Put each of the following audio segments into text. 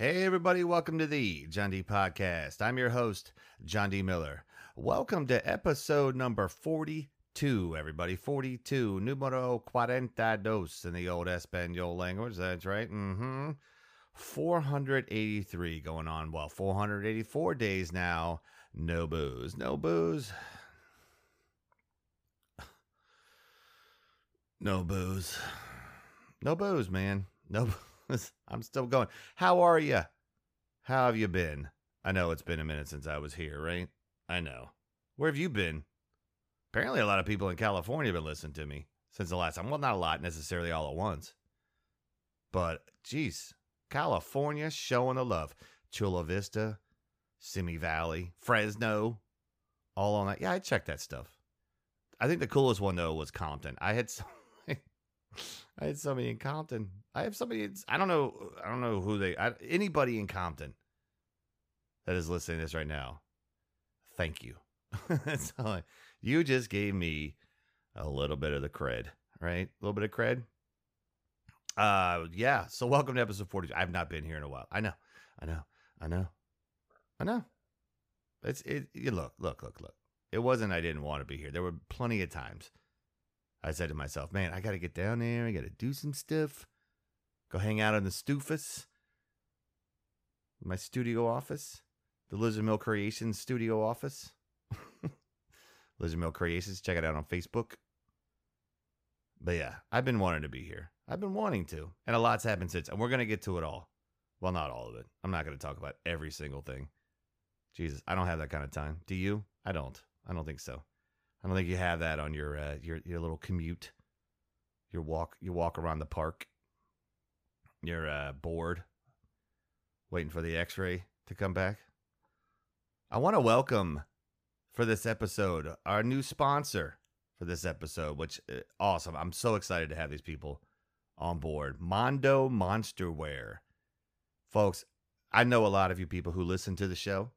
Hey, everybody, welcome to the John D Podcast. I'm your host, John D. Miller. Welcome to episode number 42, everybody. 42, numero cuarenta dos in the old Espanol language. That's right. Mm hmm. 483 going on. Well, 484 days now. No booze. No booze. No booze. No booze, man. No booze. I'm still going. How are you? How have you been? I know it's been a minute since I was here, right? I know. Where have you been? Apparently, a lot of people in California have been listening to me since the last time. Well, not a lot necessarily all at once. But, geez, California showing the love. Chula Vista, Simi Valley, Fresno, all on that. Yeah, I checked that stuff. I think the coolest one, though, was Compton. I had so I had somebody in Compton. I have somebody. in- I don't know. I don't know who they. I, anybody in Compton that is listening to this right now. Thank you. That's all. I, you just gave me a little bit of the cred, right? A little bit of cred. Uh, yeah. So welcome to episode forty. I've not been here in a while. I know. I know. I know. I know. It's it. You look. Look. Look. Look. It wasn't. I didn't want to be here. There were plenty of times. I said to myself, man, I got to get down there. I got to do some stuff. Go hang out in the Stoofus, my studio office, the Lizard Mill Creations studio office. Lizard Mill Creations. Check it out on Facebook. But yeah, I've been wanting to be here. I've been wanting to. And a lot's happened since. And we're going to get to it all. Well, not all of it. I'm not going to talk about every single thing. Jesus, I don't have that kind of time. Do you? I don't. I don't think so. I don't think you have that on your uh, your your little commute. Your walk you walk around the park. You're uh, bored, waiting for the X-ray to come back. I want to welcome for this episode our new sponsor for this episode, which uh, awesome. I'm so excited to have these people on board. Mondo Monsterwear, folks. I know a lot of you people who listen to the show,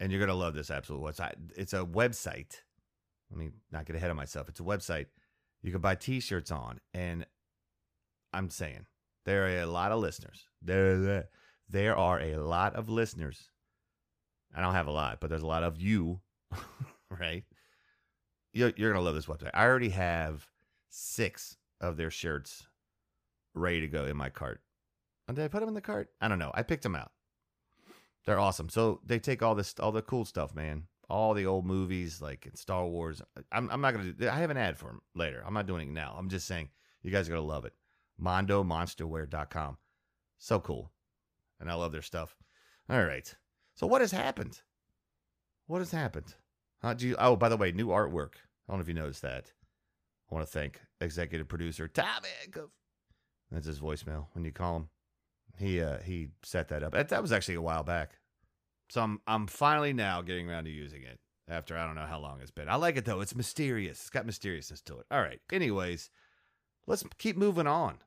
and you're gonna love this absolute website. It's a website let me not get ahead of myself. It's a website you can buy t-shirts on and I'm saying there are a lot of listeners. There there are a lot of listeners. I don't have a lot, but there's a lot of you, right? You're, going to love this website. I already have 6 of their shirts ready to go in my cart. And did I put them in the cart? I don't know. I picked them out. They're awesome. So they take all this all the cool stuff, man all the old movies like in Star Wars. I'm, I'm not going to, I have an ad for them later. I'm not doing it now. I'm just saying you guys are going to love it. MondoMonsterwear.com. So cool. And I love their stuff. All right. So what has happened? What has happened? Do you, oh, by the way, new artwork. I don't know if you noticed that. I want to thank executive producer Tommy. That's his voicemail when you call him. He uh he set that up. That was actually a while back. So I'm I'm finally now getting around to using it after I don't know how long it's been. I like it though. It's mysterious. It's got mysteriousness to it. All right. Anyways, let's keep moving on.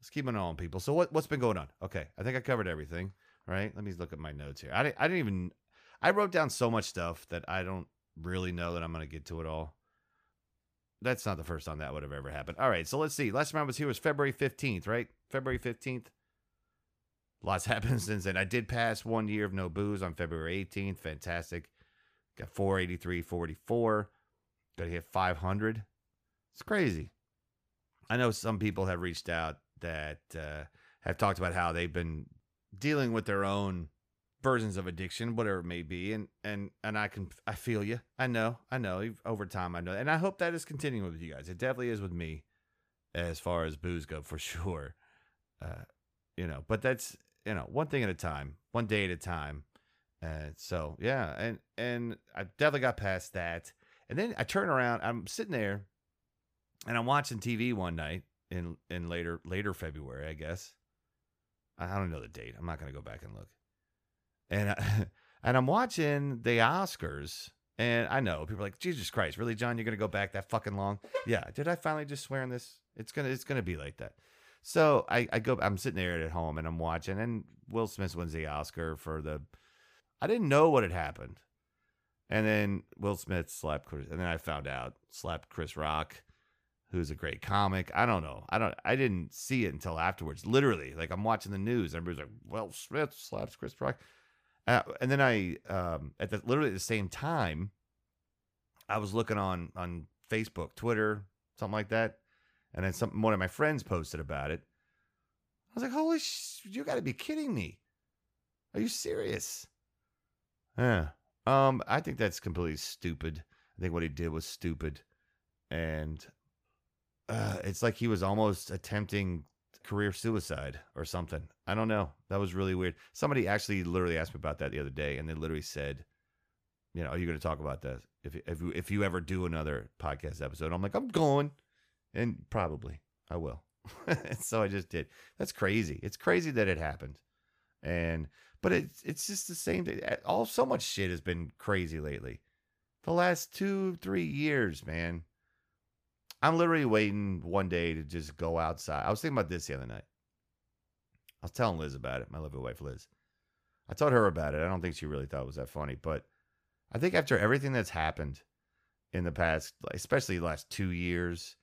Let's keep moving on, people. So what what's been going on? Okay, I think I covered everything. Right. Let me look at my notes here. I didn't, I didn't even I wrote down so much stuff that I don't really know that I'm to get to it all. That's not the first time that would have ever happened. All right, so let's see. Last time I was here was February 15th, right? February 15th. Lots happened since then. I did pass one year of no booze on February 18th. Fantastic. Got 483, 44. Got to hit 500. It's crazy. I know some people have reached out that uh, have talked about how they've been dealing with their own versions of addiction, whatever it may be, and and and I can I feel you. I know, I know. Over time, I know, and I hope that is continuing with you guys. It definitely is with me, as far as booze go, for sure. Uh, you know, but that's you know one thing at a time, one day at a time. Uh, so yeah, and and I definitely got past that, and then I turn around. I'm sitting there, and I'm watching TV one night in in later later February, I guess. I don't know the date. I'm not gonna go back and look. And I, and I'm watching the Oscars, and I know people are like, Jesus Christ, really, John? You're gonna go back that fucking long? Yeah. Did I finally just swear on this? It's gonna it's gonna be like that. So I, I go. I'm sitting there at home and I'm watching, and Will Smith wins the Oscar for the. I didn't know what had happened, and then Will Smith slapped Chris, and then I found out slapped Chris Rock, who's a great comic. I don't know. I don't. I didn't see it until afterwards. Literally, like I'm watching the news. Everybody's like, "Well, Smith slaps Chris Rock," uh, and then I, um, at the literally at the same time, I was looking on on Facebook, Twitter, something like that, and then some one of my friends posted about it. I was like, "Holy sh! You got to be kidding me! Are you serious?" Yeah. Um, I think that's completely stupid. I think what he did was stupid, and uh, it's like he was almost attempting career suicide or something. I don't know. That was really weird. Somebody actually literally asked me about that the other day, and they literally said, "You know, are you going to talk about this if if if you ever do another podcast episode?" I'm like, "I'm going," and probably I will. so I just did. That's crazy. It's crazy that it happened, and but it's it's just the same. Thing. All so much shit has been crazy lately. The last two three years, man. I'm literally waiting one day to just go outside. I was thinking about this the other night. I was telling Liz about it, my lovely wife Liz. I told her about it. I don't think she really thought it was that funny, but I think after everything that's happened in the past, especially the last two years,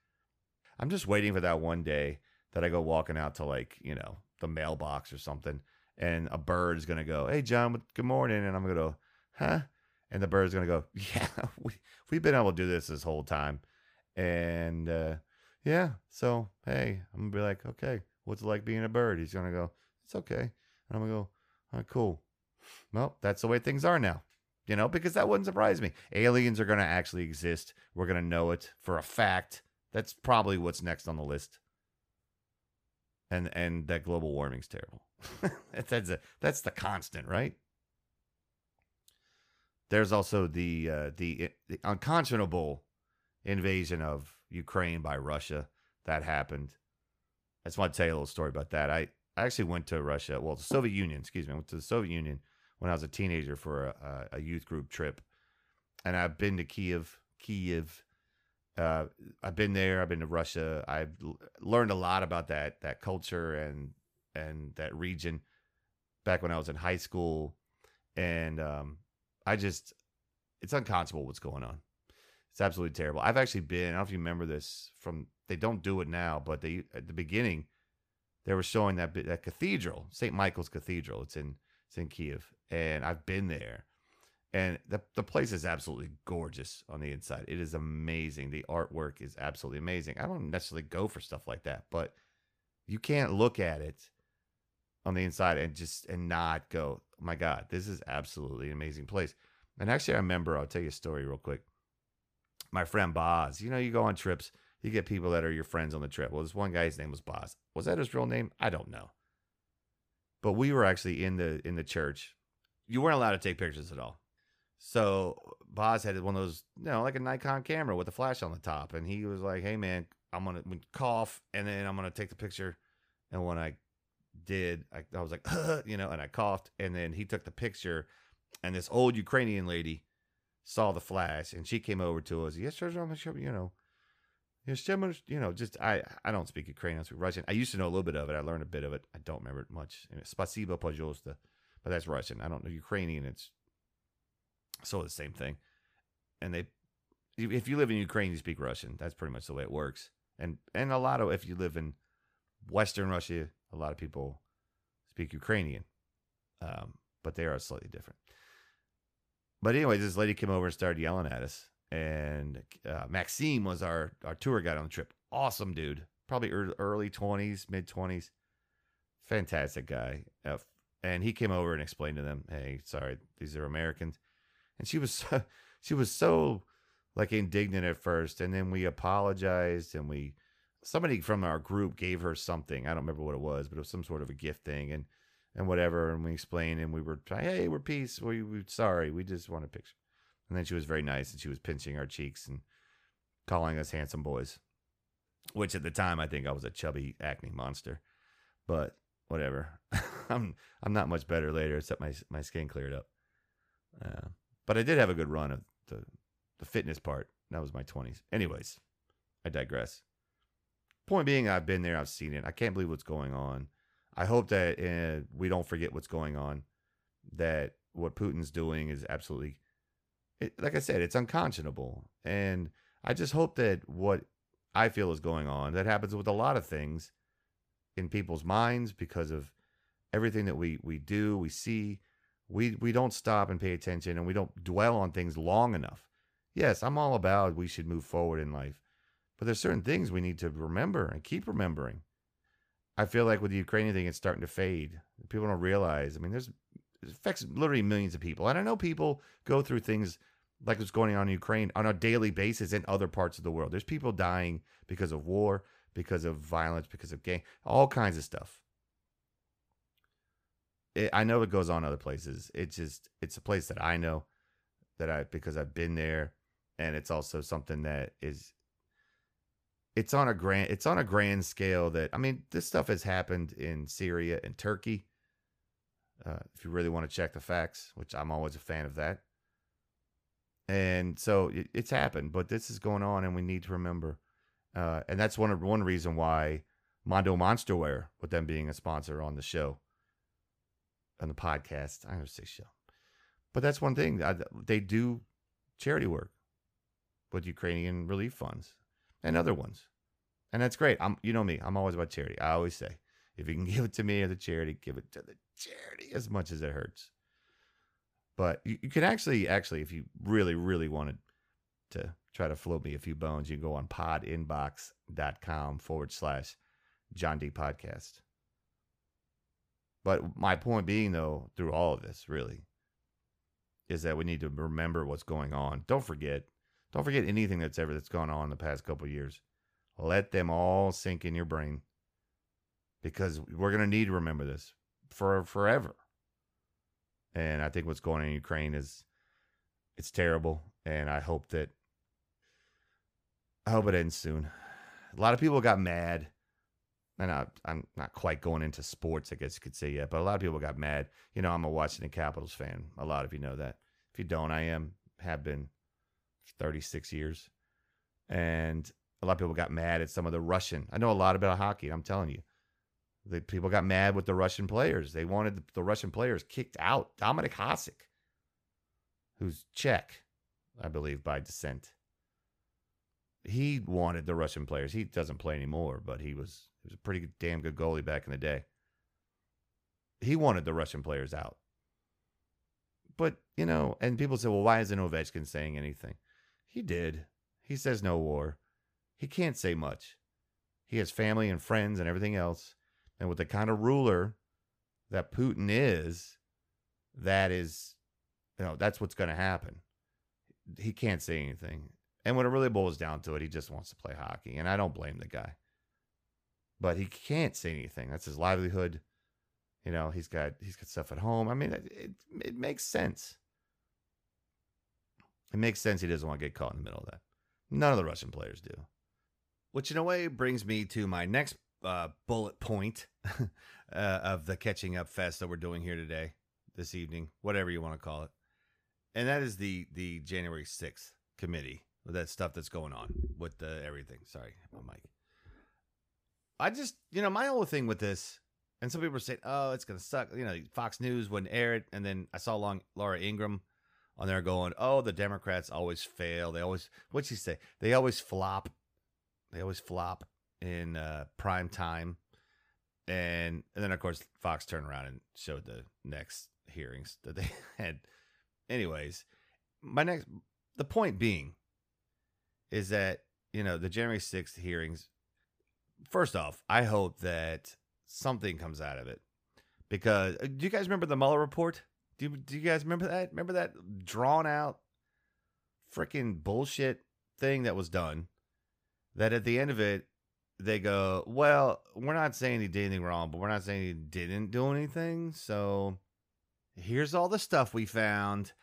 I'm just waiting for that one day that I go walking out to like, you know, the mailbox or something, and a bird is gonna go, "Hey, John, good morning," and I'm gonna go, "Huh?" And the bird's gonna go, "Yeah, we we've been able to do this this whole time." And uh, yeah, so hey, I'm gonna be like, okay, what's it like being a bird? He's gonna go, it's okay. And I'm gonna go, all right, cool. Well, that's the way things are now. You know, because that wouldn't surprise me. Aliens are gonna actually exist. We're gonna know it for a fact. That's probably what's next on the list. And and that global warming's terrible. that's a, that's the constant, right? There's also the uh, the, the unconscionable invasion of Ukraine by Russia. That happened. I just want to tell you a little story about that. I, I actually went to Russia, well, the Soviet Union, excuse me. I went to the Soviet Union when I was a teenager for a, a youth group trip. And I've been to Kiev, Kiev. Uh, I've been there. I've been to Russia. I've learned a lot about that that culture and and that region back when I was in high school. And um, I just, it's unconscionable what's going on. It's absolutely terrible. I've actually been. I don't know if you remember this from. They don't do it now, but they at the beginning, they were showing that that cathedral, St. Michael's Cathedral. It's in it's in Kiev, and I've been there, and the the place is absolutely gorgeous on the inside. It is amazing. The artwork is absolutely amazing. I don't necessarily go for stuff like that, but you can't look at it on the inside and just and not go, oh my God, this is absolutely an amazing place. And actually, I remember. I'll tell you a story real quick my friend Boz. You know, you go on trips, you get people that are your friends on the trip. Well, this one guy's name was Boz. Was that his real name? I don't know. But we were actually in the in the church. You weren't allowed to take pictures at all. So Boz had one of those, you know, like a Nikon camera with a flash on the top, and he was like, "Hey man, I'm gonna cough, and then I'm gonna take the picture." And when I did, I, I was like, you know, and I coughed, and then he took the picture, and this old Ukrainian lady saw the flash and she came over to us. Yes, sir, you know. Yes, you know, just I I don't speak Ukrainian, I speak Russian. I used to know a little bit of it. I learned a bit of it. I don't remember it much. Spasibo, пожалуйста. But that's Russian. I don't know Ukrainian. It's so the same thing. And they, if you live in Ukraine, you speak Russian. That's pretty much the way it works. And and a lot of if you live in Western Russia, a lot of people speak Ukrainian, um, but they are slightly different. But anyway, this lady came over and started yelling at us. And uh, Maxime was our, our tour guide on the trip. Awesome dude. Probably early 20s, mid 20s. Fantastic guy. Uh, and he came over and explained to them, hey, sorry, these are Americans. And she was so, she was so like indignant at first. And then we apologized and we, somebody from our group gave her something. I don't remember what it was, but it was some sort of a gift thing. And and whatever. And we explained, and we were hey, we're peace. We, we sorry, we just want a picture. And then she was very nice, and she was pinching our cheeks and calling us handsome boys, which at the time I think I was a chubby acne monster, but whatever. I'm I'm not much better later, except my my skin cleared up. Uh, but I did have a good run of the the fitness part. That was my 20s. Anyways, I digress. Point being, I've been there, I've seen it. I can't believe what's going on. I hope that uh, we don't forget what's going on. That what Putin's doing is absolutely, it, like I said, it's unconscionable. And I just hope that what I feel is going on. That happens with a lot of things in people's minds because of everything that we we do, we see. We we don't stop and pay attention and we don't dwell on things long enough. Yes, I'm all about we should move forward in life. But there's certain things we need to remember and keep remembering. I feel like with the Ukrainian thing, it's starting to fade. People don't realize. I mean, there's it affects literally millions of people. And I know people go through things like what's going on in Ukraine on a daily basis in other parts of the world. There's people dying because of war, because of violence, because of gang, all kinds of stuff. It, I know it goes on other places. It's just it's a place that I know that I because I've been there, and it's also something that is it's on a grand it's on a grand scale that I mean this stuff has happened in Syria and Turkey. Uh, if you really want to check the facts, which I'm always a fan of that. And so it, it's happened, but this is going on, and we need to remember. Uh, and that's one one reason why Mondo Monsterwear, with them being a sponsor on the show, on the podcast. I don't show, but that's one thing. I, they do charity work with Ukrainian relief funds and other ones, and that's great. I'm, you know me, I'm always about charity. I always say, if you can give it to me as the charity, give it to the charity as much as it hurts. But you, you can actually, actually, if you really, really wanted to try to float me a few bones, you can go on podinbox.com forward slash John D podcast. But my point being, though, through all of this, really, is that we need to remember what's going on. Don't forget. Don't forget anything that's ever that's gone on in the past couple years. Let them all sink in your brain because we're going to need to remember this for forever. And I think what's going on in Ukraine is it's terrible and I hope that I hope it ends soon. A lot of people got mad and I, I'm not quite going into sports, I guess you could say yet, but a lot of people got mad. You know, I'm a Washington Capitals fan. A lot of you know that. If you don't, I am, have been 36 years. And a lot of people got mad at some of the Russian. I know a lot about hockey. I'm telling you, the people got mad with the Russian players. They wanted the Russian players kicked out. Dominik Hasek, who's Czech, I believe by descent, he wanted the Russian players. He doesn't play anymore, but he was he was a pretty damn good goalie back in the day. He wanted the Russian players out. But, you know, and people say, well, why isn't Ovechkin saying anything? He did. He says no war. He can't say much. He has family and friends and everything else. And with the kind of ruler that Putin is, that is, you know, that's what's going to happen. He can't say anything. And when it really boils down to it, he just wants to play hockey. And I don't blame the guy but he can't say anything. That's his livelihood. You know, he's got he's got stuff at home. I mean, it, it, it makes sense. It makes sense he doesn't want to get caught in the middle of that. None of the Russian players do. Which, in a way, brings me to my next uh, bullet point uh, of the catching up fest that we're doing here today, this evening, whatever you want to call it, and that is the the January sixth committee with that stuff that's going on with the everything. Sorry, my mic. I just, you know, my whole thing with this, and some people are saying, "Oh, it's gonna suck." You know, Fox News wouldn't air it, and then I saw long Laura Ingraham on there going, "Oh, the Democrats always fail. They always what'd she say? They always flop. They always flop in uh, prime time." And and then of course Fox turned around and showed the next hearings that they had. Anyways, my next the point being is that you know the January sixth hearings first off, I hope that something comes out of it because uh, do you guys remember the Mueller report? Do you, do you guys remember that? Remember that drawn out freaking bullshit thing that was done? That at the end of it, they go, well, we're not saying he did anything wrong, but we're not saying he didn't do anything. So here's all the stuff we found.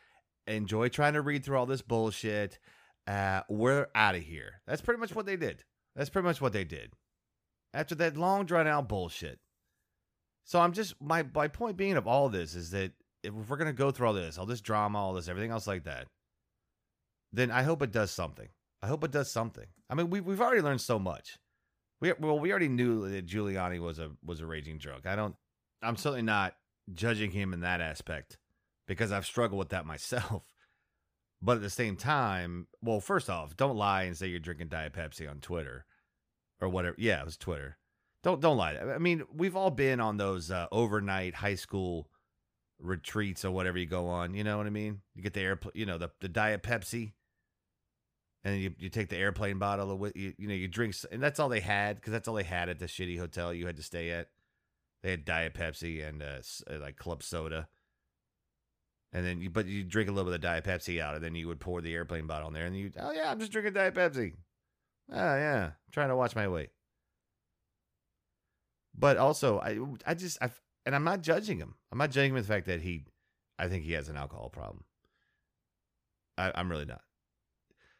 Enjoy trying to read through all this bullshit. Uh, we're out of here. That's pretty much what they did. That's pretty much what they did after that long drawn out bullshit. So I'm just my my point being of all this is that if we're gonna go through all this, all this drama, all this, everything else like that, then I hope it does something. I hope it does something. I mean, we we've already learned so much. We well, we already knew that Giuliani was a was a raging drunk. I don't. I'm certainly not judging him in that aspect because I've struggled with that myself. But at the same time, well, first off, don't lie and say you're drinking Diet Pepsi on Twitter or whatever. Yeah, it was Twitter. Don't don't lie. I mean, we've all been on those uh, overnight high school retreats or whatever you go on. You know what I mean? You get the airplane, you know, the the diet Pepsi, and you you take the airplane bottle of you you know you drink, and that's all they had because that's all they had at the shitty hotel you had to stay at. They had diet Pepsi and uh, uh, like club soda, and then you but you drink a little bit of diet Pepsi out, and then you would pour the airplane bottle in there, and you oh yeah, I'm just drinking diet Pepsi. Oh yeah, I'm trying to watch my weight. But also, I I just I and I'm not judging him. I'm not judging him the fact that he, I think he has an alcohol problem. I, I'm really not.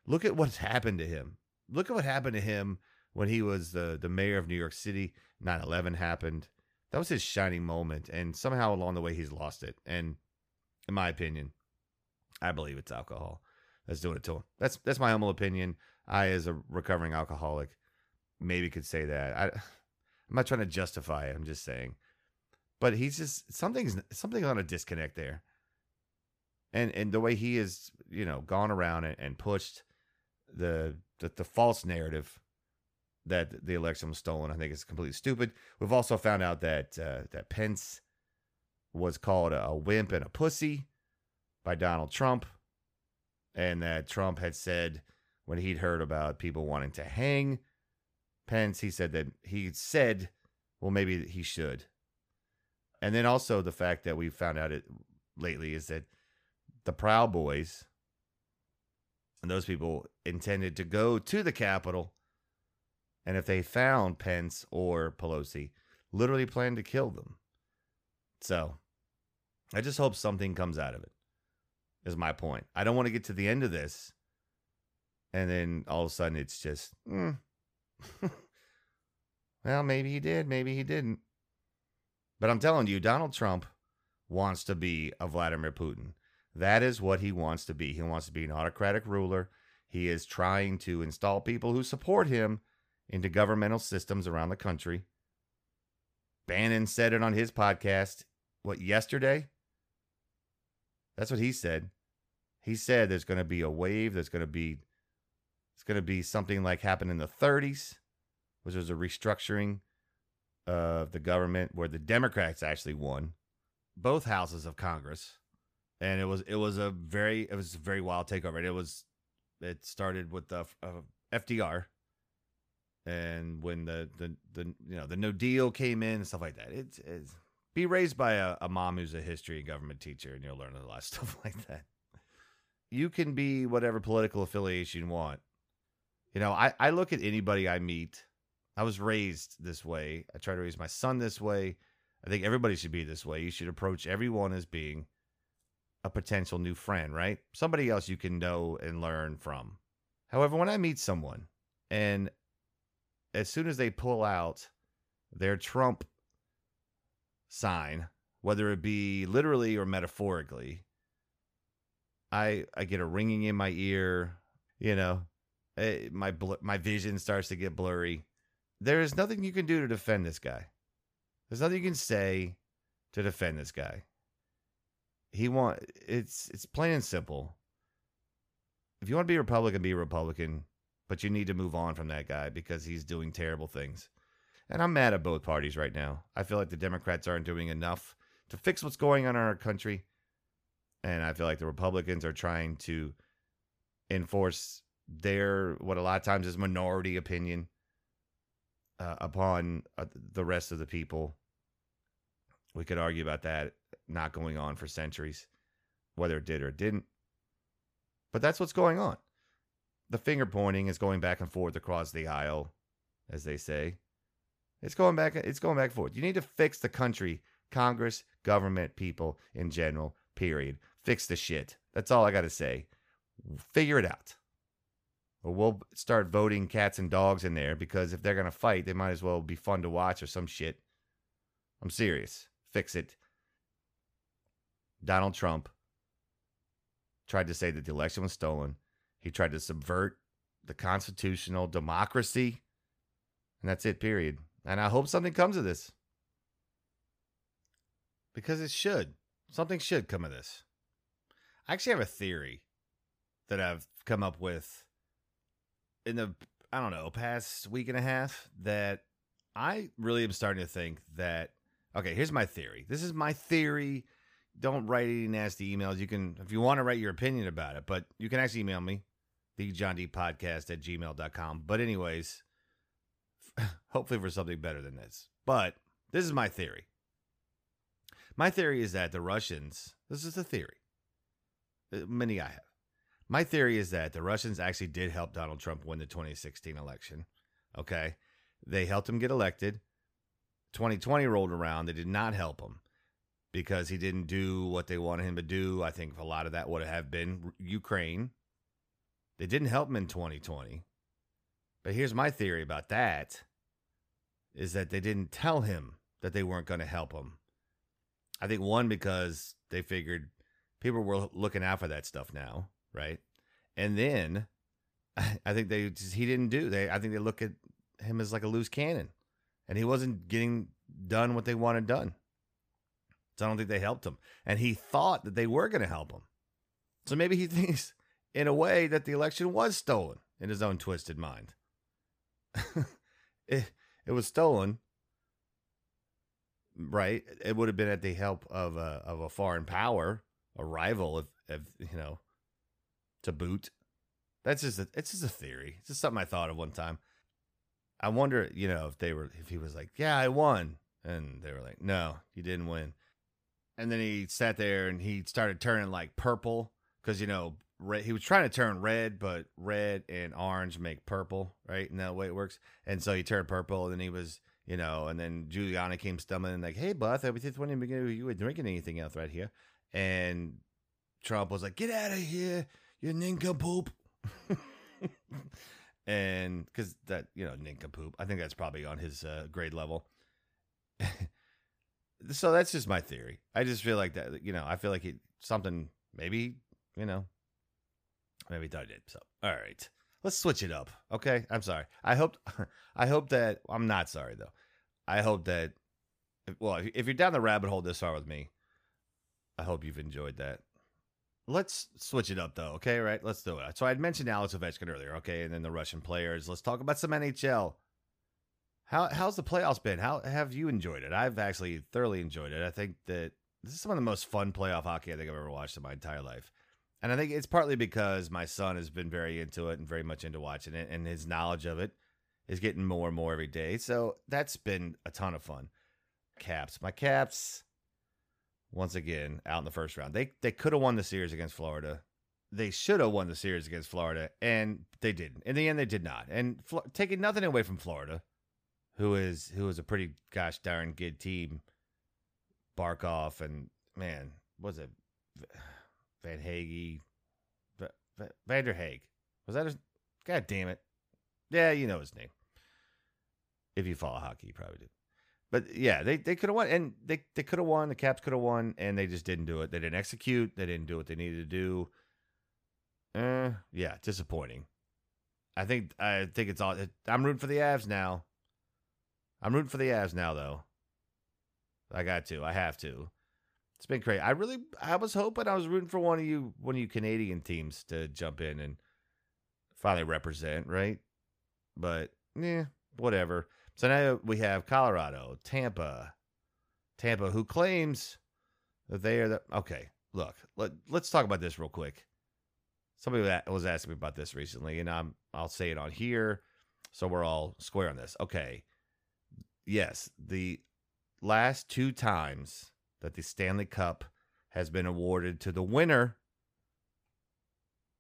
Look at what's happened to him. Look at what happened to him when he was the the mayor of New York City. 9/11 happened. That was his shining moment, and somehow along the way he's lost it. And in my opinion, I believe it's alcohol that's doing it to him. That's that's my humble opinion. I, as a recovering alcoholic, maybe could say that. I I'm not trying to justify it. I'm just saying. But he's just something's something's on a disconnect there. And and the way he has, you know, gone around it and pushed the the, the false narrative that the election was stolen, I think is completely stupid. We've also found out that uh, that Pence was called a wimp and a pussy by Donald Trump, and that Trump had said when he'd heard about people wanting to hang Pence, he said that he said, well, maybe he should. And then also the fact that we found out it lately is that the Proud Boys and those people intended to go to the Capitol. And if they found Pence or Pelosi, literally planned to kill them. So I just hope something comes out of it, is my point. I don't want to get to the end of this. And then all of a sudden it's just, mm, well, maybe he did, maybe he didn't. But I'm telling you, Donald Trump wants to be a Vladimir Putin. That is what he wants to be. He wants to be an autocratic ruler. He is trying to install people who support him into governmental systems around the country. Bannon said it on his podcast, what, yesterday? That's what he said. He said there's going to be a wave, there's going to be it's going to be something like happened in the 30s, which was a restructuring of the government where the Democrats actually won both houses of Congress. And it was it was a very it was a very wild takeover. It was it started with the uh, FDR, and when the the the you know the New Deal came in and stuff like that. It's, it's be raised by a, a mom who's a history and government teacher, and you'll learn a lot of stuff like that. You can be whatever political affiliation you want, you know, I, I look at anybody I meet. I was raised this way. I try to raise my son this way. I think everybody should be this way. You should approach everyone as being a potential new friend, right? Somebody else you can know and learn from. However, when I meet someone and as soon as they pull out their Trump sign, whether it be literally or metaphorically, I I get a ringing in my ear, you know, Eh, my bl- my vision starts to get blurry. There is nothing you can do to defend this guy. There's nothing you can say to defend this guy. He want it's it's plain and simple. If you want to be Republican, be a Republican, but you need to move on from that guy because he's doing terrible things. And I'm mad at both parties right now. I feel like the Democrats aren't doing enough to fix what's going on in our country. And I feel like the Republicans are trying to enforce their what a lot of times is minority opinion uh, upon uh, the rest of the people. We could argue about that not going on for centuries, whether it did or it didn't. But that's what's going on. The finger pointing is going back and forth across the aisle, as they say. It's going back. It's going back and forth. You need to fix the country, Congress, government, people in general. Period. Fix the shit. That's all I got to say. Figure it out. Or we'll start voting cats and dogs in there because if they're going to fight, they might as well be fun to watch or some shit. I'm serious. Fix it. Donald Trump tried to say that the election was stolen. He tried to subvert the constitutional democracy. And that's it, period. And I hope something comes of this. Because it should. Something should come of this. I actually have a theory that I've come up with in the I don't know, past week and a half that I really am starting to think that okay, here's my theory. This is my theory. Don't write any nasty emails. You can if you want to write your opinion about it, but you can actually email me, the John D podcast at gmail.com. But anyways, hopefully for something better than this. But this is my theory. My theory is that the Russians, this is a theory. Uh, many I have. My theory is that the Russians actually did help Donald Trump win the 2016 election. Okay. They helped him get elected. 2020 rolled around. They did not help him because he didn't do what they wanted him to do. I think a lot of that would have been Ukraine. They didn't help him in 2020. But here's my theory about that is that they didn't tell him that they weren't going to help him. I think one because they figured people were looking out for that stuff now, right? And then I think they just, he didn't do they I think they look at him as like a loose cannon. And he wasn't getting done what they wanted done. So I don't think they helped him. And he thought that they were going to help him. So maybe he thinks in a way that the election was stolen in his own twisted mind. it, it was stolen right? It would have been at the help of a of a foreign power, a rival, if, if you know, to boot. That's just a, it's just a theory. It's just something I thought of one time. I wonder, you know, if they were if he was like, "Yeah, I won," and they were like, "No, you didn't win," and then he sat there and he started turning like purple because you know red, he was trying to turn red, but red and orange make purple, right? And that way it works. And so he turned purple, and then he was you know, and then Giuliani came stumbling like, "Hey, boss, I was just wondering if you were drinking anything else right here," and Trump was like, "Get out of here, you nincompoop," and because that you know nincompoop, I think that's probably on his uh, grade level. so that's just my theory. I just feel like that, you know, I feel like he something maybe, you know, maybe thought I did. So all right let's switch it up. Okay. I'm sorry. I hope I hope that I'm not sorry though. I hope that well, if you're down the rabbit hole this far with me, I hope you've enjoyed that. Let's switch it up though, okay? Right? Let's do it. So I'd mentioned Alex Ovechkin earlier, okay, and then the Russian players. Let's talk about some NHL. How how's the playoffs been? How have you enjoyed it? I've actually thoroughly enjoyed it. I think that this is some of the most fun playoff hockey I think I've ever watched in my entire life. And I think it's partly because my son has been very into it and very much into watching it, and his knowledge of it is getting more and more every day. So that's been a ton of fun. Caps, my Caps, once again out in the first round. They they could have won the series against Florida. They should have won the series against Florida, and they didn't. In the end, they did not. And taking nothing away from Florida, who is who is a pretty gosh darn good team. Barkov and man, was it Van Hagey, Vander Haig. Was that his? God damn it! Yeah, you know his name. If you follow hockey, you probably did. But yeah, they, they could have won, and they, they could have won. The Caps could have won, and they just didn't do it. They didn't execute. They didn't do what they needed to do. Uh, yeah, disappointing. I think I think it's all. I'm rooting for the Avs now. I'm rooting for the Avs now, though. I got to. I have to. It's been crazy. I really, I was hoping I was rooting for one of you, one of you Canadian teams to jump in and finally represent, right? But yeah, whatever. So now we have Colorado, Tampa, Tampa, who claims that they are the okay. Look, let, let's talk about this real quick. Somebody was asking me about this recently, and I'm I'll say it on here, so we're all square on this. Okay, yes, the last two times that the Stanley Cup has been awarded to the winner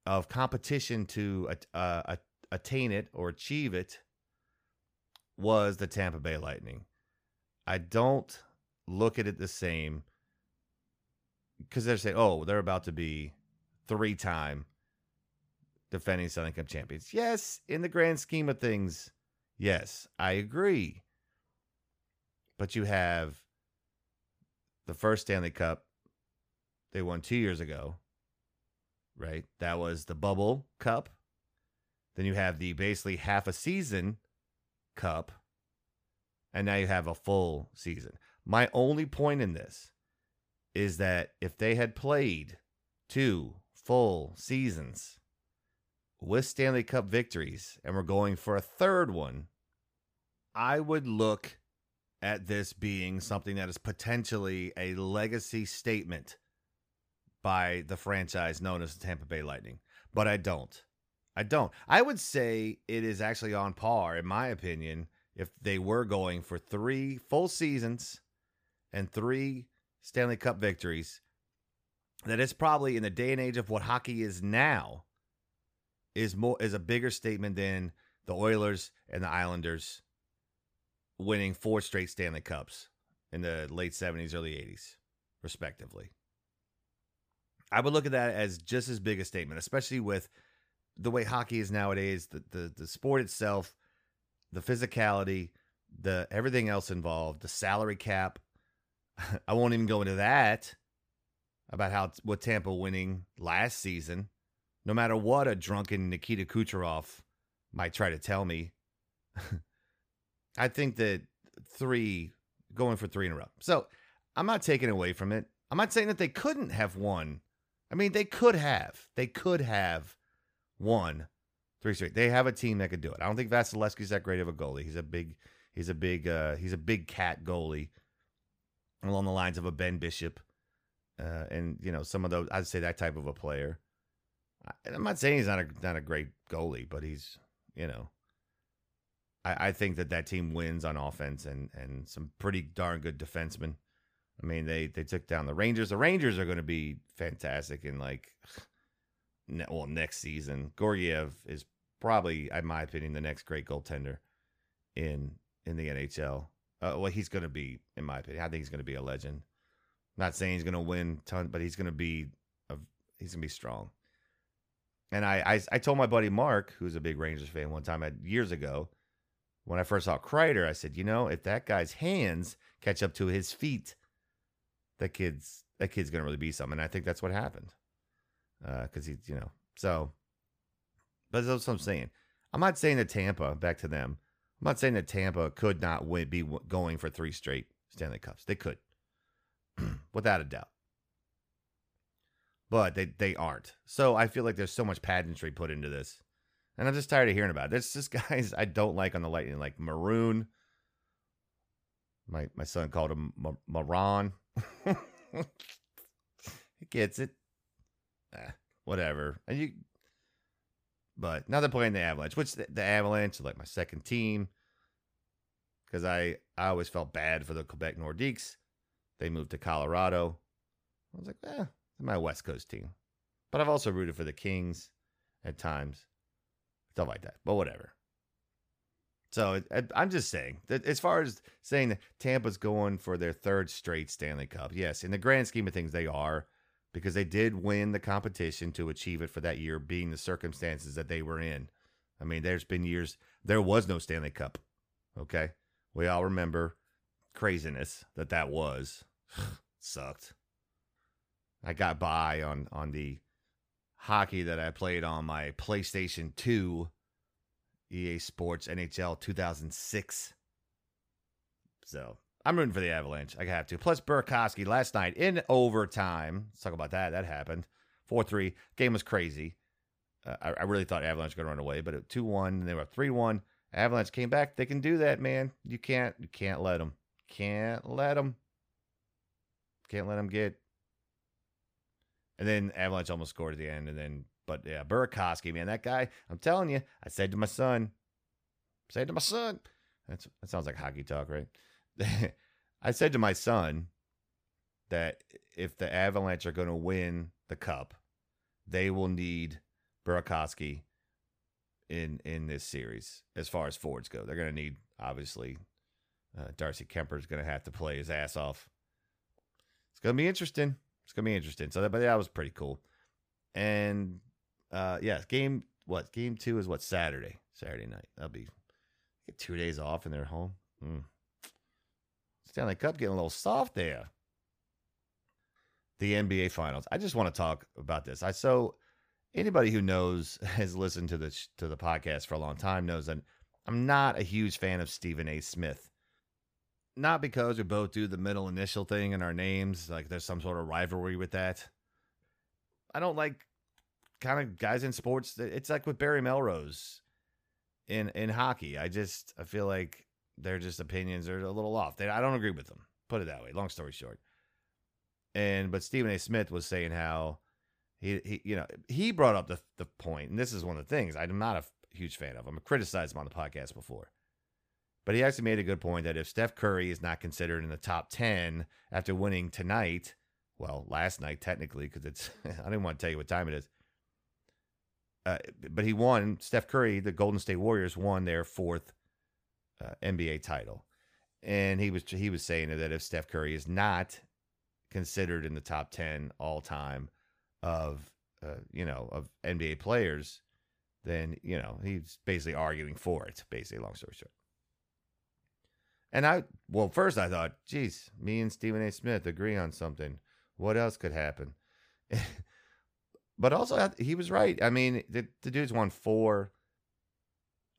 of competition to uh, attain it or achieve it was the Tampa Bay Lightning. I don't look at it the same because they're saying, oh, they're about to be three time defending Stanley Cup champions. Yes, in the grand scheme of things, yes, I agree. But you have the first Stanley Cup they won two years ago, right? That was the Bubble Cup. Then you have the basically half a season cup. And now you have a full season. My only point in this is that if they had played two full seasons, with Stanley Cup victories and we're going for a third one, I would look at this being something that is potentially a legacy statement by the franchise known as the Tampa Bay Lightning. But I don't. I don't. I would say it is actually on par, in my opinion, if they were going for three full seasons and three Stanley Cup victories. That it's probably in the day and age of what hockey is now is more is a bigger statement than the Oilers and the Islanders winning four straight Stanley Cups in the late 70s, early 80s, respectively. I would look at that as just as big a statement, especially with the way hockey is nowadays, the the, the sport itself, the physicality, the everything else involved, the salary cap. I won't even go into that about how what Tampa winning last season, no matter what a drunken Nikita Kucherov might try to tell me. I think that three going for three in a row. So I'm not taking away from it. I'm not saying that they couldn't have won. I mean, they could have. They could have won three straight. They have a team that could do it. I don't think Vasilevskiy's that great of a goalie. He's a big, he's a big, uh, he's a big cat goalie, along the lines of a Ben Bishop, uh, and you know some of those. I'd say that type of a player. I, I'm not saying he's not a not a great goalie, but he's you know. I, I think that that team wins on offense and and some pretty darn good defensemen. I mean, they they took down the Rangers. The Rangers are going to be fantastic and like, well, next season. Georgiev is probably, in my opinion, the next great goaltender in in the NHL. Uh, well, he's going to be, in my opinion, I think he's going to be a legend. not saying he's going to win ton, but he's going to be a, he's going to be strong. And I, I I told my buddy Mark, who's a big Rangers fan, one time years ago, when I first saw Kreider, I said, you know, if that guy's hands catch up to his feet that kid's that kid's gonna really be something. And I think that's what happened because uh, he's you know so. But that's what I'm saying. I'm not saying that Tampa. Back to them. I'm not saying that Tampa could not win, be going for three straight Stanley Cups. They could, without a doubt. But they they aren't. So I feel like there's so much pageantry put into this, and I'm just tired of hearing about it. There's just guys I don't like on the Lightning, like Maroon. My my son called him Maron. he gets it. Eh, whatever. And you, but now they're playing the Avalanche, which the, the Avalanche are like my second team because I I always felt bad for the Quebec Nordiques. They moved to Colorado. I was like, eh, my West Coast team. But I've also rooted for the Kings at times, stuff like that. But whatever. So I'm just saying that as far as saying that Tampa's going for their third straight Stanley Cup, yes, in the grand scheme of things, they are because they did win the competition to achieve it for that year, being the circumstances that they were in. I mean, there's been years there was no Stanley Cup. Okay, we all remember craziness that that was. Sucked. I got by on on the hockey that I played on my PlayStation 2 EA Sports NHL 2006. So I'm rooting for the Avalanche. I have to. Plus Burakovsky last night in overtime. Let's talk about that. That happened. 4 3. Game was crazy. Uh, I, I, really thought Avalanche going to run away, but at 2 1, they were 3 1. Avalanche came back. They can do that, man. You can't, you can't let them. Can't let them. Can't let them get. And then Avalanche almost scored at the end, and then but yeah, Burakovsky, man, that guy, I'm telling you, I said to my son, said to my son, that's, that sounds like hockey talk, right? I said to my son that if the Avalanche are going to win the cup, they will need Burakovsky in in this series as far as forwards go. They're going to need obviously uh, Darcy Kuemper is going to have to play his ass off. It's going to be interesting. It's going to be interesting. So that, but that was pretty cool. And uh, yeah, game what? Game two is what? Saturday, Saturday night. That'll be get two days off and they're home. Mm. Stanley Cup getting a little soft there. The NBA Finals. I just want to talk about this. I so anybody who knows has listened to the to the podcast for a long time knows that I'm not a huge fan of Stephen A. Smith. Not because we both do the middle initial thing in our names, like there's some sort of rivalry with that. I don't like kind of guys in sports. It's like with Barry Melrose in in hockey. I just I feel like their just opinions are a little off. They, I don't agree with them. Put it that way. Long story short. And but Stephen A. Smith was saying how he he you know he brought up the the point, and this is one of the things I'm not a huge fan of. I'm criticized him on the podcast before. But he actually made a good point that if Steph Curry is not considered in the top 10 after winning tonight, well, last night technically, because it's, I didn't want to tell you what time it is. Uh, but he won, Steph Curry, the Golden State Warriors won their fourth uh, NBA title. And he was he was saying that if Steph Curry is not considered in the top 10 all time of uh, you know, of NBA players, then, you know, he's basically arguing for it, basically, long story short. And I, well, first I thought, geez, me and Stephen A. Smith agree on something. What else could happen? but also, he was right. I mean, the, the dude's won four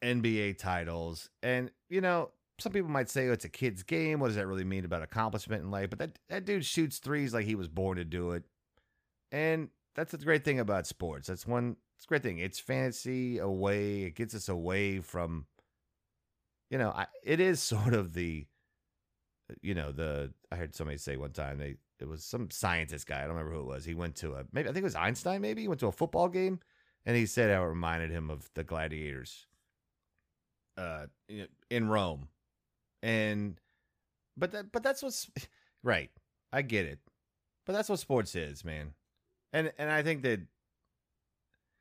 NBA titles. And, you know, some people might say oh, it's a kid's game. What does that really mean about accomplishment in life? But that, that dude shoots threes like he was born to do it. And that's the great thing about sports. That's one it's great thing. It's fantasy away. It gets us away from you know, I, it is sort of the, you know, the, I heard somebody say one time, they, it was some scientist guy. I don't remember who it was. He went to a, maybe, I think it was Einstein, maybe. He went to a football game and he said how it reminded him of the gladiators uh, in Rome. And, but that, but that's what's, right. I get it. But that's what sports is, man. And, and I think that,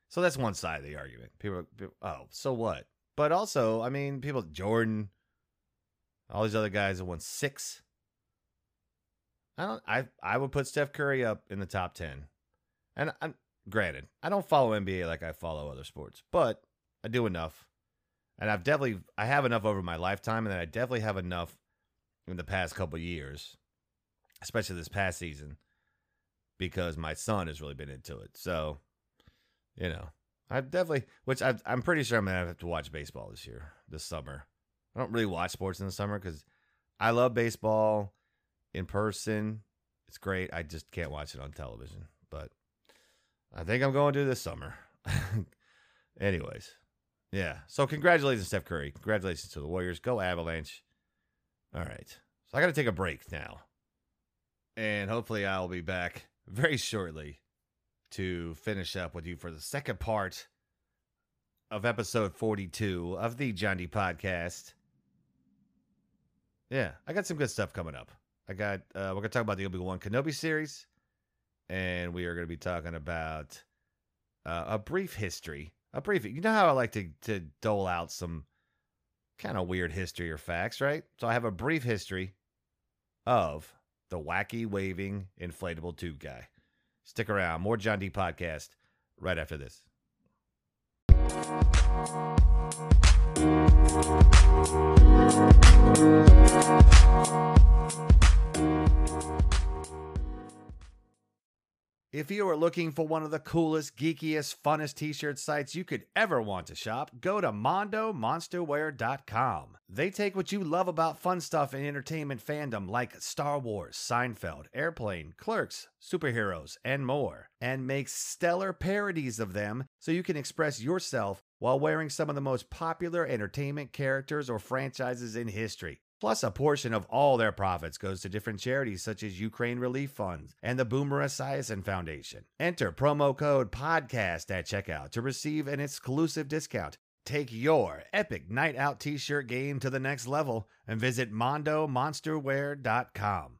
so that's one side of the argument. People, people oh, so what? But also, I mean, people Jordan, all these other guys have won six. I don't. I I would put Steph Curry up in the top ten, and I'm granted I don't follow NBA like I follow other sports, but I do enough, and I've definitely I have enough over my lifetime, and I definitely have enough in the past couple years, especially this past season, because my son has really been into it. So, you know, I've definitely, which i am pretty sure I'm gonna have to watch baseball this year, this summer. I don't really watch sports in the summer because I love baseball in person. It's great. I just can't watch it on television. But I think I'm going to do this summer. Anyways, yeah. So congratulations, Steph Curry. Congratulations to the Warriors. Go Avalanche. All right. So I got to take a break now, and hopefully I'll be back very shortly to finish up with you for the second part of episode 42 of the John D podcast. Yeah, I got some good stuff coming up. I got uh, we're gonna talk about the Obi Wan Kenobi series, and we are gonna be talking about uh, a brief history. A brief. You know how I like to to dole out some kind of weird history or facts, right? So I have a brief history of the wacky waving inflatable tube guy. Stick around. More John D podcast right after this. If you are looking for one of the coolest, geekiest, funnest t shirt sites you could ever want to shop, go to MondoMonsterwear.com. They take what you love about fun stuff and entertainment fandom like Star Wars, Seinfeld, Airplane, Clerks, superheroes, and more, and make stellar parodies of them so you can express yourself while wearing some of the most popular entertainment characters or franchises in history. Plus, a portion of all their profits goes to different charities such as Ukraine Relief Funds and the Boomer Esiason Foundation. Enter promo code PODCAST at checkout to receive an exclusive discount. Take your epic night out t shirt game to the next level and visit MondoMonsterwear.com.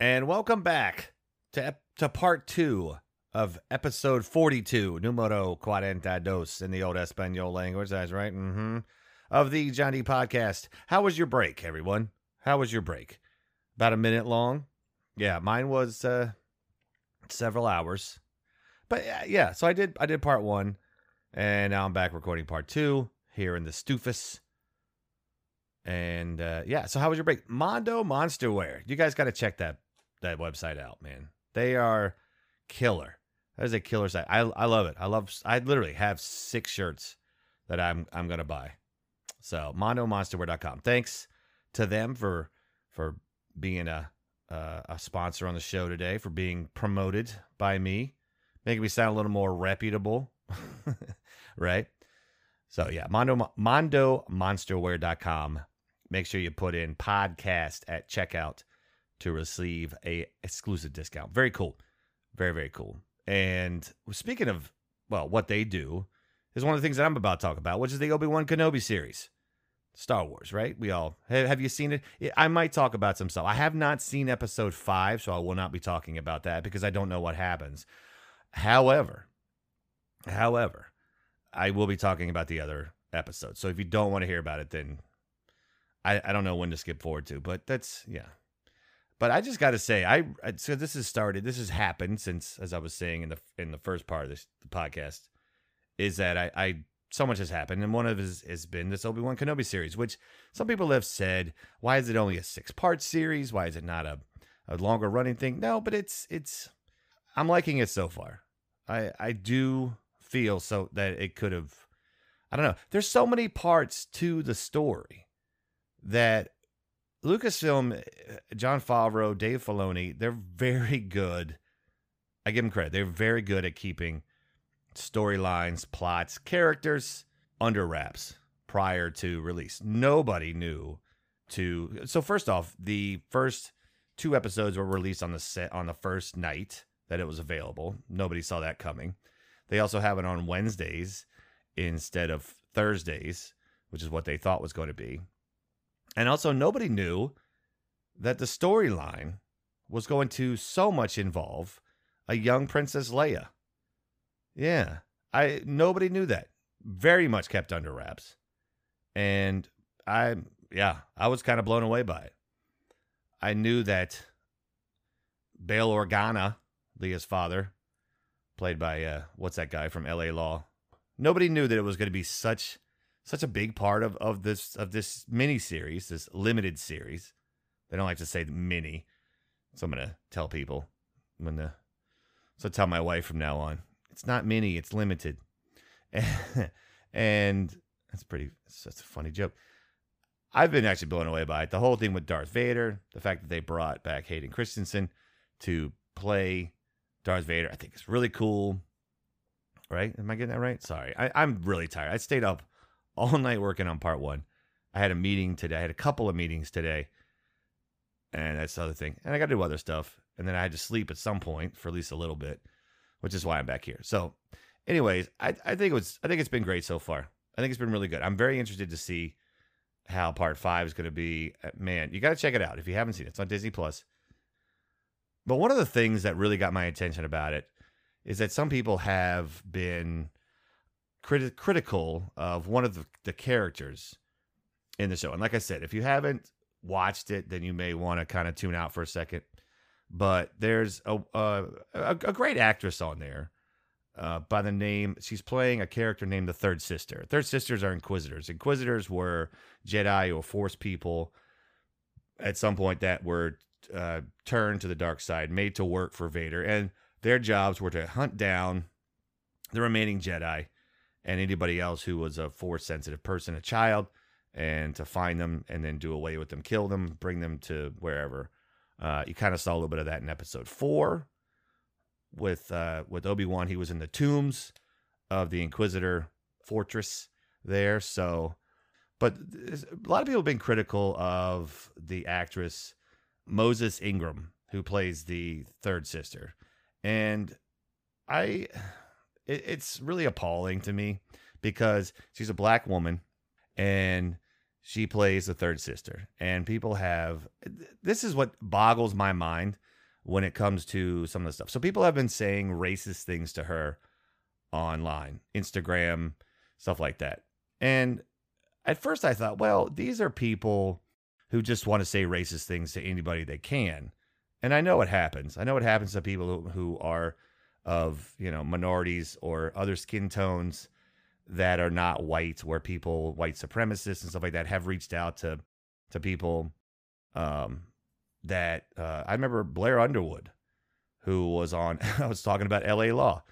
And welcome back to, to part two of episode 42, numero cuarenta dos in the old Espanol language. That's right. Mm-hmm. Of the John D podcast. How was your break, everyone? How was your break? About a minute long? Yeah, mine was uh, several hours. But uh, yeah, so I did I did part one, and now I'm back recording part two here in the Stoofus. And uh, yeah, so how was your break? Mondo Monsterwear. You guys got to check that that website out, man. They are killer. That is a killer site. I I love it. I love. I literally have six shirts that I'm I'm gonna buy. So mondomonsterwear.com. Thanks to them for for being a uh, a sponsor on the show today, for being promoted by me, making me sound a little more reputable, right? So yeah, Mondo Mondo Monsterwear.com. Make sure you put in podcast at checkout to receive a exclusive discount. Very cool. Very, very cool. And speaking of well, what they do is one of the things that I'm about to talk about, which is the Obi-Wan Kenobi series. Star Wars, right? We all have, have you seen it? I might talk about some stuff. I have not seen episode five, so I will not be talking about that because I don't know what happens. However, however, I will be talking about the other episodes. So if you don't want to hear about it, then I, I don't know when to skip forward to. But that's yeah. But I just got to say, I so this has started. This has happened since, as I was saying in the in the first part of this the podcast, is that I, I so much has happened, and one of has, has been this Obi Wan Kenobi series, which some people have said, why is it only a six part series? Why is it not a, a longer running thing? No, but it's it's I'm liking it so far. I I do feel so that it could have I don't know. There's so many parts to the story that Lucasfilm, eh, Jon Favreau, Dave Filoni, they're very good. I give them credit. They're very good at keeping storylines, plots, characters under wraps prior to release. Nobody knew to. So first off, the first two episodes were released on the set on the first night that it was available. Nobody saw that coming. They also have it on Wednesdays instead of Thursdays, which is what they thought was going to be. And also nobody knew that the storyline was going to so much involve a young Princess Leia. Yeah. I nobody knew that. Very much kept under wraps. And I yeah, I was kind of blown away by it. I knew that Bail Organa, Leia's father, played by uh, what's that guy from LA Law? Nobody knew that it was going to be such such a big part of, of this of this mini series, this limited series. They don't like to say mini, so I'm gonna tell people when the so tell my wife from now on. It's not mini, it's limited. and that's pretty that's a funny joke. I've been actually blown away by it. The whole thing with Darth Vader, the fact that they brought back Hayden Christensen to play Darth Vader, I think is really cool. Right? Am I getting that right? Sorry. I, I'm really tired. I stayed up all night working on part one. I had a meeting today. I had a couple of meetings today. And that's the other thing. And I got to do other stuff. And then I had to sleep at some point for at least a little bit which is why I'm back here. So, anyways, I, I think it was I think it's been great so far. I think it's been really good. I'm very interested to see how part five is going to be. Uh, man, you got to check it out if you haven't seen it. It's on Disney Plus. But one of the things that really got my attention about it is that some people have been criti- critical of one of the, the characters in the show. And like I said, if you haven't watched it, then you may want to kind of tune out for a second but there's a a, a great actress on there uh, by the name. She's playing a character named the Third Sister. Third Sisters are Inquisitors. Inquisitors were Jedi or Force people at some point that were uh, turned to the dark side, made to work for Vader, and their jobs were to hunt down the remaining Jedi and anybody else who was a Force sensitive person, a child, and to find them and then do away with them, kill them, bring them to wherever. Uh, you kind of saw a little bit of that in episode four with uh, with Obi Wan. He was in the tombs of the Inquisitor fortress there. So, but a lot of people have been critical of the actress Moses Ingram, who plays the third sister, and I, it, it's really appalling to me because she's a black woman and she plays the third sister. And people have this is what boggles my mind when it comes to some of the stuff. So people have been saying racist things to her online, Instagram, stuff like that. And at first I thought, well, these are people who just want to say racist things to anybody they can. And I know it happens. I know it happens to people who, who are of, you know, minorities or other skin tones that are not white, where people, white supremacists and stuff like that, have reached out to to people. Um, that uh, I remember Blair Underwood, who was on. I was talking about L.A. Law.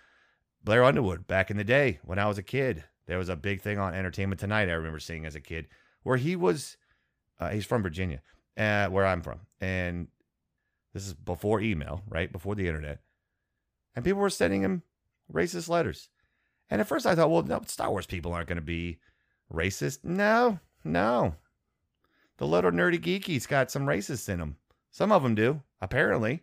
Blair Underwood back in the day when I was a kid. There was a big thing on Entertainment Tonight. I remember seeing as a kid where he was. Uh, he's from Virginia, uh, where I'm from, and this is before email, right before the internet, and people were sending him racist letters. And at first, I thought, well, no, Star Wars people aren't going to be racist. No, no. The little nerdy geeky's got some racists in them. Some of them do, apparently.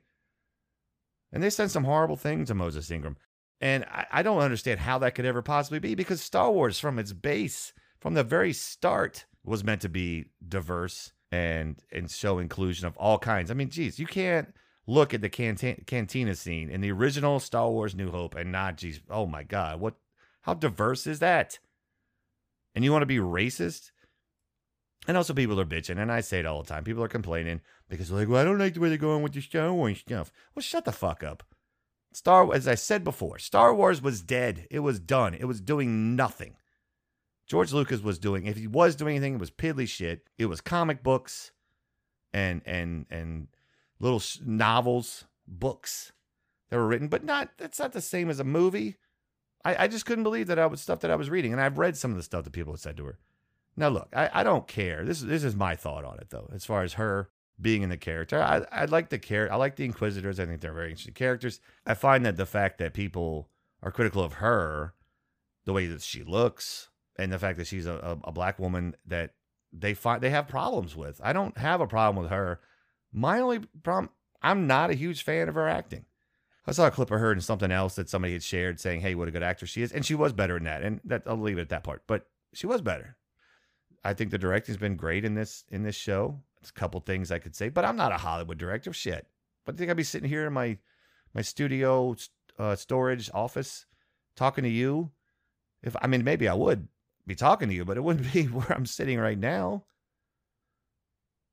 And they sent some horrible things to Moses Ingram. And I, I don't understand how that could ever possibly be because Star Wars, from its base, from the very start, was meant to be diverse and and show inclusion of all kinds. I mean, geez, you can't look at the cantina, cantina scene in the original Star Wars New Hope and not, geez, oh my God, what, how diverse is that? And you want to be racist? And also, people are bitching, and I say it all the time. People are complaining because they're like, "Well, I don't like the way they're going with the Star Wars stuff." Well, shut the fuck up. Star, as I said before, Star Wars was dead. It was done. It was doing nothing. George Lucas was doing, if he was doing anything, it was piddly shit. It was comic books, and and and little novels, books that were written, but not. That's not the same as a movie. I, I just couldn't believe that I was stuff that I was reading, and I've read some of the stuff that people had said to her. Now, look, I, I don't care. This this is my thought on it, though, as far as her being in the character. I, I like the character. I like the Inquisitors. I think they're very interesting characters. I find that the fact that people are critical of her, the way that she looks, and the fact that she's a, a, a black woman that they find they have problems with. I don't have a problem with her. My only problem, I'm not a huge fan of her acting. I saw a clip of her and something else that somebody had shared saying, "Hey, what a good actress she is," and she was better in that. And that I'll leave it at that part. But she was better. I think the directing's been great in this in this show. It's a couple things I could say, but I'm not a Hollywood director. Shit. But I think I'd be sitting here in my my studio uh, storage office talking to you. If I mean, maybe I would be talking to you, but it wouldn't be where I'm sitting right now.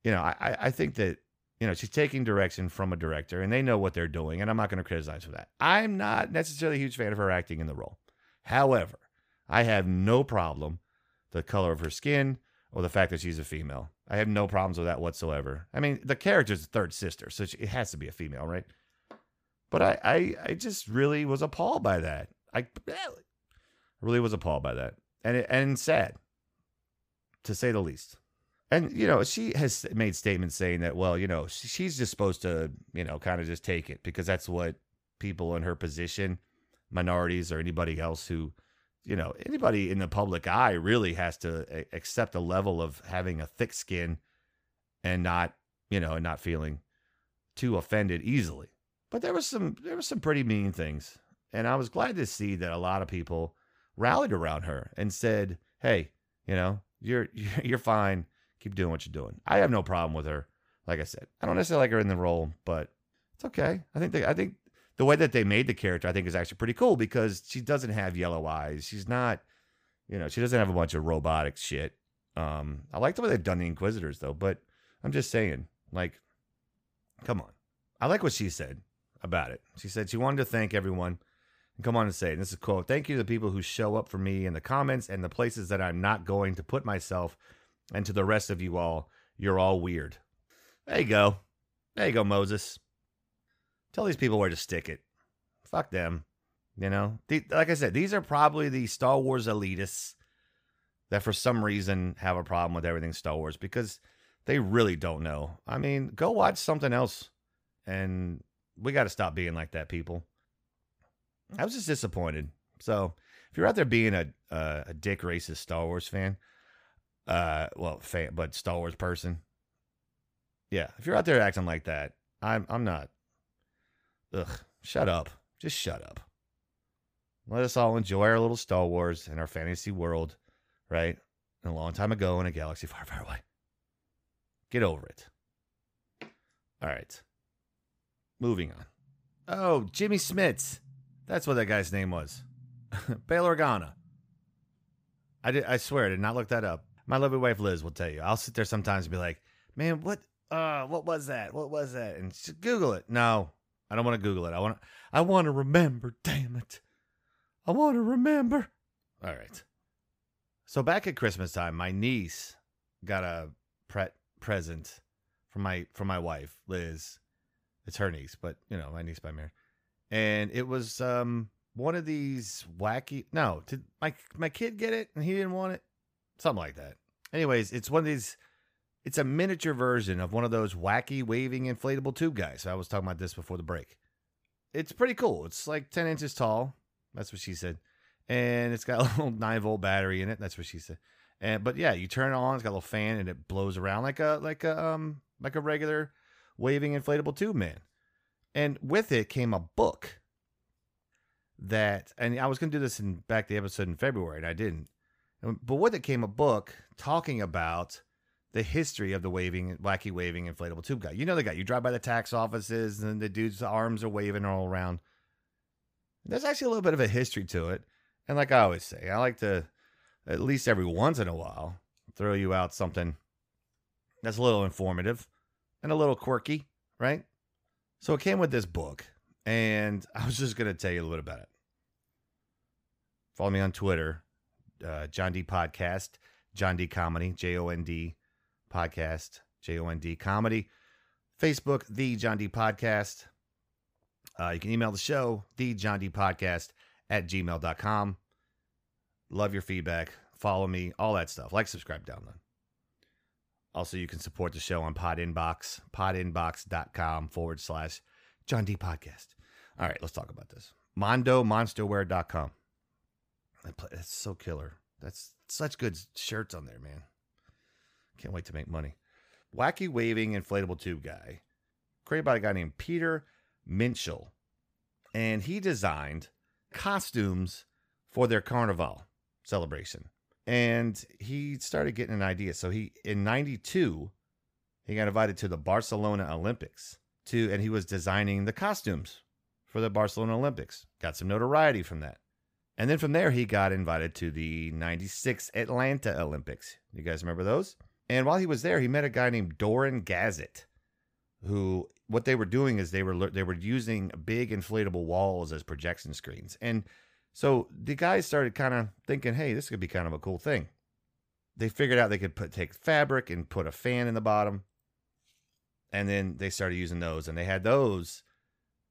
You know, I I think that you know she's taking direction from a director, and they know what they're doing, and I'm not going to criticize for that. I'm not necessarily a huge fan of her acting in the role. However, I have no problem the color of her skin or the fact that she's a female. I have no problems with that whatsoever. I mean, the character's a third sister, so she, it has to be a female, right? But I, I, I just really was appalled by that. I eh, really was appalled by that, and it, and sad, to say the least. And you know, she has made statements saying that, well, you know, she's just supposed to, you know, kind of just take it because that's what people in her position, minorities or anybody else who you know, anybody in the public eye really has to accept a level of having a thick skin and not, you know, and not feeling too offended easily. But there was some there was some pretty mean things. And I was glad to see that a lot of people rallied around her and said, "Hey, you know, you're you're fine. Keep doing what you're doing." I have no problem with her. Like I said, I don't necessarily like her in the role, but it's okay. I think I think the way that they made the character, I think, is actually pretty cool because she doesn't have yellow eyes. She's not, you know, she doesn't have a bunch of robotic shit. Um, I like the way they've done the Inquisitors though, but I'm just saying, like, come on. I like what she said about it. She said she wanted to thank everyone and come on and say, and this is a quote, thank you to the people who show up for me in the comments and the places that I'm not going to put myself, and to the rest of you all, you're all weird. There you go. There you go, Moses. Tell these people where to stick it. Fuck them. You know, like I said, these are probably the Star Wars elitists that for some reason have a problem with everything Star Wars because they really don't know. I mean, go watch something else. And we got to stop being like that, people. I was just disappointed. So if you're out there being a a, a dick racist Star Wars fan, uh, well, fan, but Star Wars person, yeah, if you're out there acting like that, I'm I'm not. Ugh, shut up. Just shut up. Let us all enjoy our little Star Wars and our fantasy world, right? a long time ago in a galaxy far, far away. Get over it. All right. Moving on. Oh, Jimmy Smits. That's what that guy's name was. Bail Organa. I did I swear I did not look that up. My lovely wife Liz will tell you. I'll sit there sometimes and be like, man, what uh what was that? What was that? And she Google it. No, I don't want to Google it. I want I want to remember. Damn it. I want to remember. All right. So back at Christmas time, my niece got a pre- present from my from my wife, Liz. It's her niece, but you know, my niece by marriage. And it was um one of these wacky no, did my my kid get it and he didn't want it? Something like that. Anyways, it's one of these It's a miniature version of one of those wacky waving inflatable tube guys. I was talking about this before the break. It's pretty cool. It's like 10 inches tall. That's what she said. And it's got a little 9 volt battery in it. That's what she said. And but yeah, you turn it on, it's got a little fan and it blows around like a like a um like a regular waving inflatable tube man. And with it came a book that and I was going to do this in back the episode in February and I didn't. But with it came a book talking about the history of the waving, wacky waving inflatable tube guy. You know the guy. You drive by the tax offices and the dude's arms are waving all around. There's actually a little bit of a history to it. And like I always say, I like to, at least every once in a while, throw you out something that's a little informative and a little quirky, right? So it came with this book, and I was just going to tell you a little bit about it. Follow me on Twitter, uh, John D Podcast, John D Comedy, J O N D Podcast, J O N D Comedy. Facebook, The John D Podcast. Uh, you can email the show, The John D Podcast at gmail.com. Love your feedback. Follow me, all that stuff. Like, subscribe, download. Also, you can support the show on Pod Inbox, podinbox.com forward slash John D Podcast. All right, let's talk about this. Mondo Monsterwear.com. That's so killer. That's such good shirts on there, man. Can't wait to make money. Wacky waving inflatable tube guy, created by a guy named Peter Minshall. And he designed costumes for their carnival celebration. And he started getting an idea. So he in 92, he got invited to the Barcelona Olympics to and he was designing the costumes for the Barcelona Olympics. Got some notoriety from that. And then from there, he got invited to the 96 Atlanta Olympics. You guys remember those? And while he was there, he met a guy named Doron Gazit, who what they were doing is they were they were using big inflatable walls as projection screens. And so the guys started kind of thinking, hey, this could be kind of a cool thing. They figured out they could put take fabric and put a fan in the bottom. And then they started using those, and they had those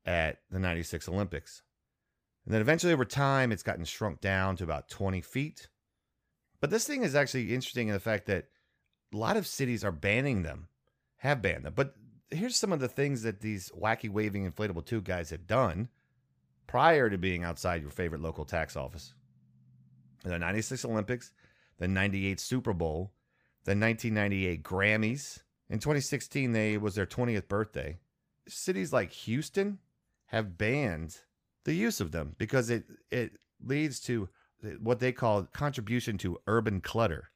at the 96 Olympics. And then eventually, over time, it's gotten shrunk down to about 20 feet. But this thing is actually interesting in the fact that a lot of cities are banning them, have banned them. But here's some of the things that these wacky waving inflatable tube guys had done prior to being outside your favorite local tax office. The 96 Olympics, the 98 Super Bowl, the 1998 Grammys. In 2016, they was their 20th birthday. Cities like Houston have banned the use of them because it it leads to what they call contribution to urban clutter.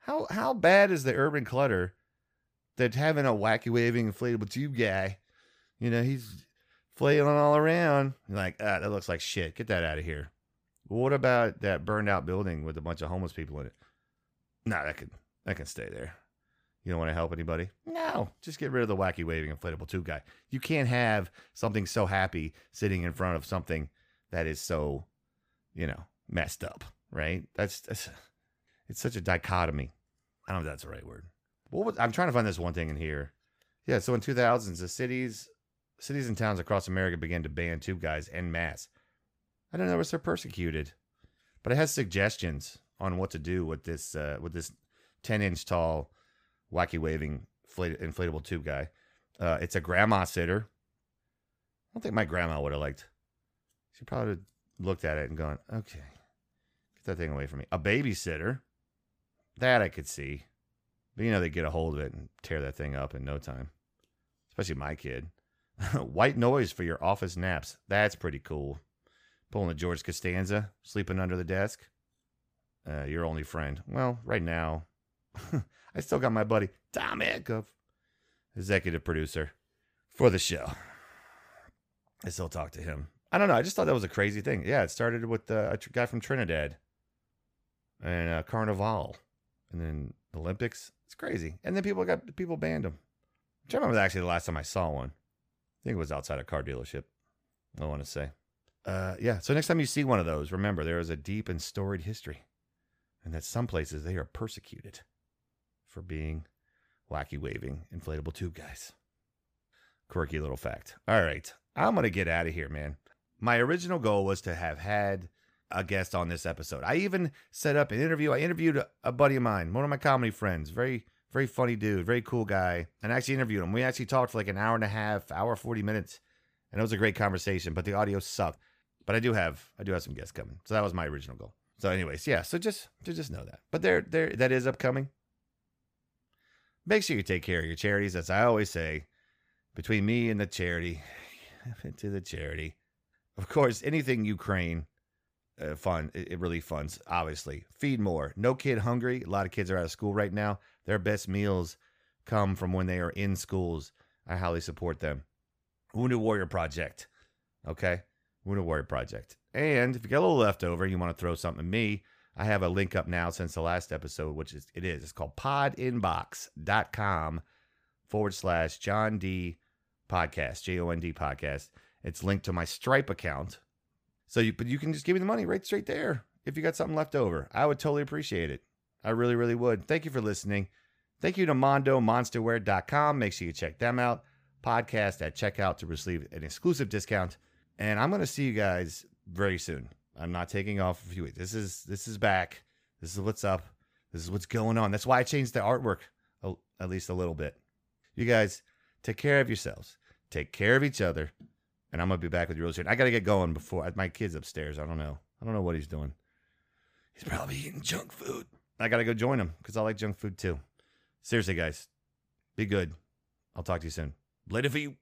How how bad is the urban clutter that having a wacky waving inflatable tube guy, you know, he's flailing all around. Like, ah, that looks like shit. Get that out of here. what about that burned out building with a bunch of homeless people in it? No, nah, that can that can stay there. You don't want to help anybody? No, just get rid of the wacky waving inflatable tube guy. You can't have something so happy sitting in front of something that is so, you know, messed up, right? That's, that's it's such a dichotomy. I don't know if that's the right word. What was, I'm trying to find this one thing in here. Yeah, so in 2000s, the cities, cities and towns across America began to ban tube guys en masse. I don't know if they're persecuted, but it has suggestions on what to do with this uh, with this 10 inch tall wacky waving inflatable tube guy. Uh, it's a grandma sitter. I don't think my grandma would have liked. She probably looked at it and gone, "Okay, get that thing away from me." A babysitter, that I could see, but you know they get a hold of it and tear that thing up in no time. Especially my kid. White noise for your office naps. That's pretty cool. Pulling a George Costanza, sleeping under the desk. Uh, your only friend. Well, right now, I still got my buddy Tom Hancock, executive producer for the show. I still talk to him. I don't know. I just thought that was a crazy thing. Yeah, it started with uh, a guy from Trinidad and uh, Carnival, and then Olympics. It's crazy. And then people got people banned them. Which I remember actually the last time I saw one. I think it was outside a car dealership. I want to say. Uh, yeah. So next time you see one of those, remember there is a deep and storied history, and that some places they are persecuted for being wacky waving inflatable tube guys. Quirky little fact. All right. I'm going to get out of here, man. My original goal was to have had a guest on this episode. I even set up an interview. I interviewed a, buddy of mine, one of my comedy friends, very, Very funny dude, very cool guy. And I actually interviewed him. We actually talked for like an hour and a half, hour 40 minutes. And it was a great conversation, but the audio sucked. But I do have I do have some guests coming. So that was my original goal. So anyways, yeah, so just just know that. But there there that is upcoming. Make sure you take care of your charities, as I always say, between me and the charity, to the charity. Of course, anything Ukraine uh, fund, it, it really funds, obviously. Feed more. No kid hungry. A lot of kids are out of school right now. Their best meals come from when they are in schools. I highly support them. Wounded Warrior Project. Okay? Wounded Warrior Project. And if you got a little left over, you want to throw something at me, I have a link up now since the last episode, which is it is. It's called podinbox.com forward slash John D podcast, J O N D podcast. It's linked to my Stripe account. So you but you can just give me the money right straight there if you got something left over. I would totally appreciate it. I really, really would. Thank you for listening. Thank you to Mondo Monsterwear.com. Make sure you check them out. Podcast at checkout to receive an exclusive discount. And I'm gonna see you guys very soon. I'm not taking off a few weeks. This is this is back. This is what's up. This is what's going on. That's why I changed the artwork a, at least a little bit. You guys take care of yourselves. Take care of each other. And I'm gonna be back with you real soon. I gotta get going before my kid's upstairs. I don't know. I don't know what he's doing. He's probably eating junk food. I gotta go join him because I like junk food too. Seriously, guys, be good. I'll talk to you soon. Later for you.